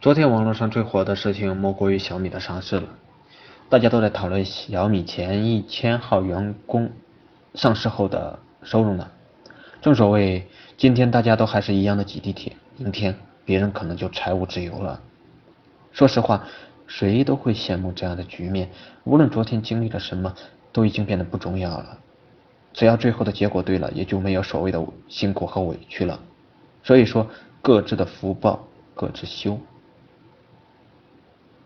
昨天网络上最火的事情莫过于小米的上市了，大家都在讨论小米前一千号员工上市后的收入呢。正所谓，今天大家都还是一样的挤地铁，明天别人可能就财务自由了。说实话，谁都会羡慕这样的局面。无论昨天经历了什么，都已经变得不重要了。只要最后的结果对了，也就没有所谓的辛苦和委屈了。所以说，各自的福报各自修。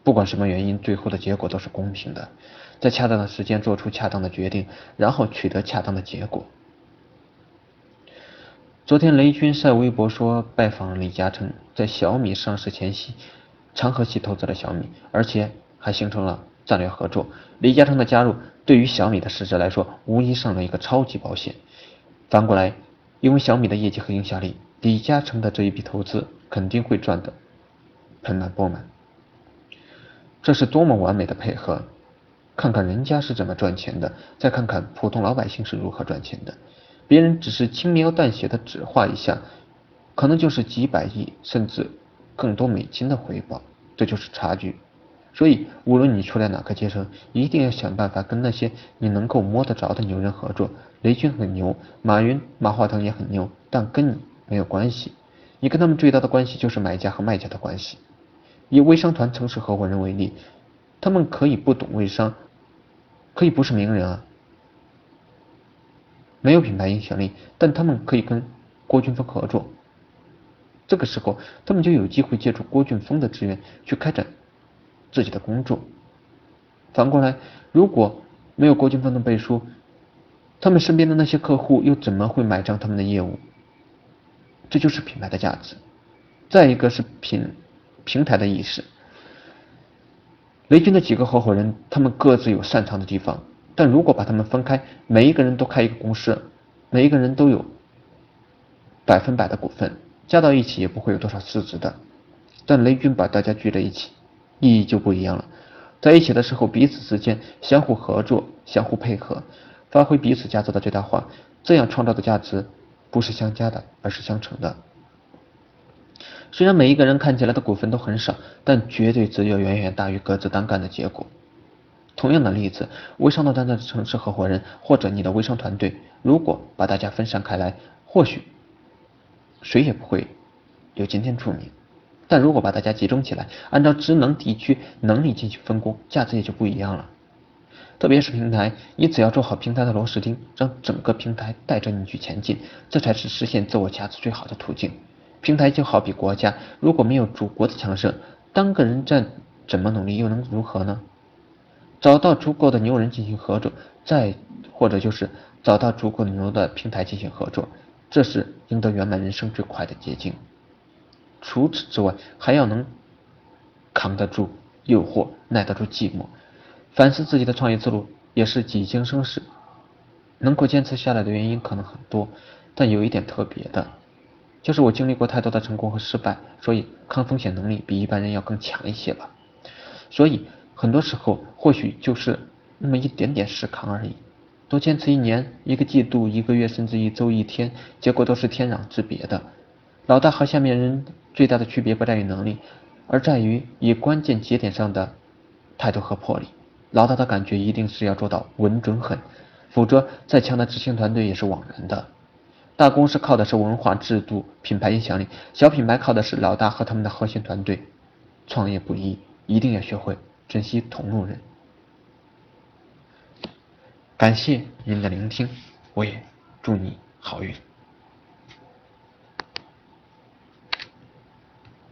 不管什么原因，最后的结果都是公平的，在恰当的时间做出恰当的决定，然后取得恰当的结果。昨天雷军晒微博说拜访李嘉诚，在小米上市前夕，长河系投资了小米，而且还形成了战略合作。李嘉诚的加入对于小米的市值来说，无疑上了一个超级保险。反过来，因为小米的业绩和影响力，李嘉诚的这一笔投资肯定会赚得盆满钵满。这是多么完美的配合！看看人家是怎么赚钱的，再看看普通老百姓是如何赚钱的。别人只是轻描淡写的指画一下，可能就是几百亿甚至更多美金的回报，这就是差距。所以，无论你处在哪个阶层，一定要想办法跟那些你能够摸得着的牛人合作。雷军很牛，马云、马化腾也很牛，但跟你没有关系。你跟他们最大的关系就是买家和卖家的关系。以微商团城市合伙人为例，他们可以不懂微商，可以不是名人啊，没有品牌影响力，但他们可以跟郭俊峰合作。这个时候，他们就有机会借助郭俊峰的资源去开展自己的工作。反过来，如果没有郭俊峰的背书，他们身边的那些客户又怎么会买账他们的业务？这就是品牌的价值。再一个是品。平台的意识，雷军的几个合伙人，他们各自有擅长的地方，但如果把他们分开，每一个人都开一个公司，每一个人都有百分百的股份，加到一起也不会有多少市值的。但雷军把大家聚在一起，意义就不一样了。在一起的时候，彼此之间相互合作、相互配合，发挥彼此价值的最大化，这样创造的价值不是相加的，而是相乘的。虽然每一个人看起来的股份都很少，但绝对值要远远大于各自单干的结果。同样的例子，微商的单的城市合伙人或者你的微商团队，如果把大家分散开来，或许谁也不会有今天出名。但如果把大家集中起来，按照职能、地区、能力进行分工，价值也就不一样了。特别是平台，你只要做好平台的螺丝钉，让整个平台带着你去前进，这才是实现自我价值最好的途径。平台就好比国家，如果没有祖国的强盛，单个人再怎么努力又能如何呢？找到足够的牛人进行合作，再或者就是找到足够牛的平台进行合作，这是赢得圆满人生最快的捷径。除此之外，还要能扛得住诱惑，耐得住寂寞，反思自己的创业之路也是几经生死。能够坚持下来的原因可能很多，但有一点特别的。就是我经历过太多的成功和失败，所以抗风险能力比一般人要更强一些吧。所以很多时候或许就是那么一点点试扛而已。多坚持一年、一个季度、一个月，甚至一周、一天，结果都是天壤之别的。老大和下面人最大的区别不在于能力，而在于以关键节点上的态度和魄力。老大的感觉一定是要做到稳准狠，否则再强的执行团队也是枉然的。大公司靠的是文化制度、品牌影响力；小品牌靠的是老大和他们的核心团队。创业不易，一定要学会珍惜同路人。感谢您的聆听，我也祝你好运。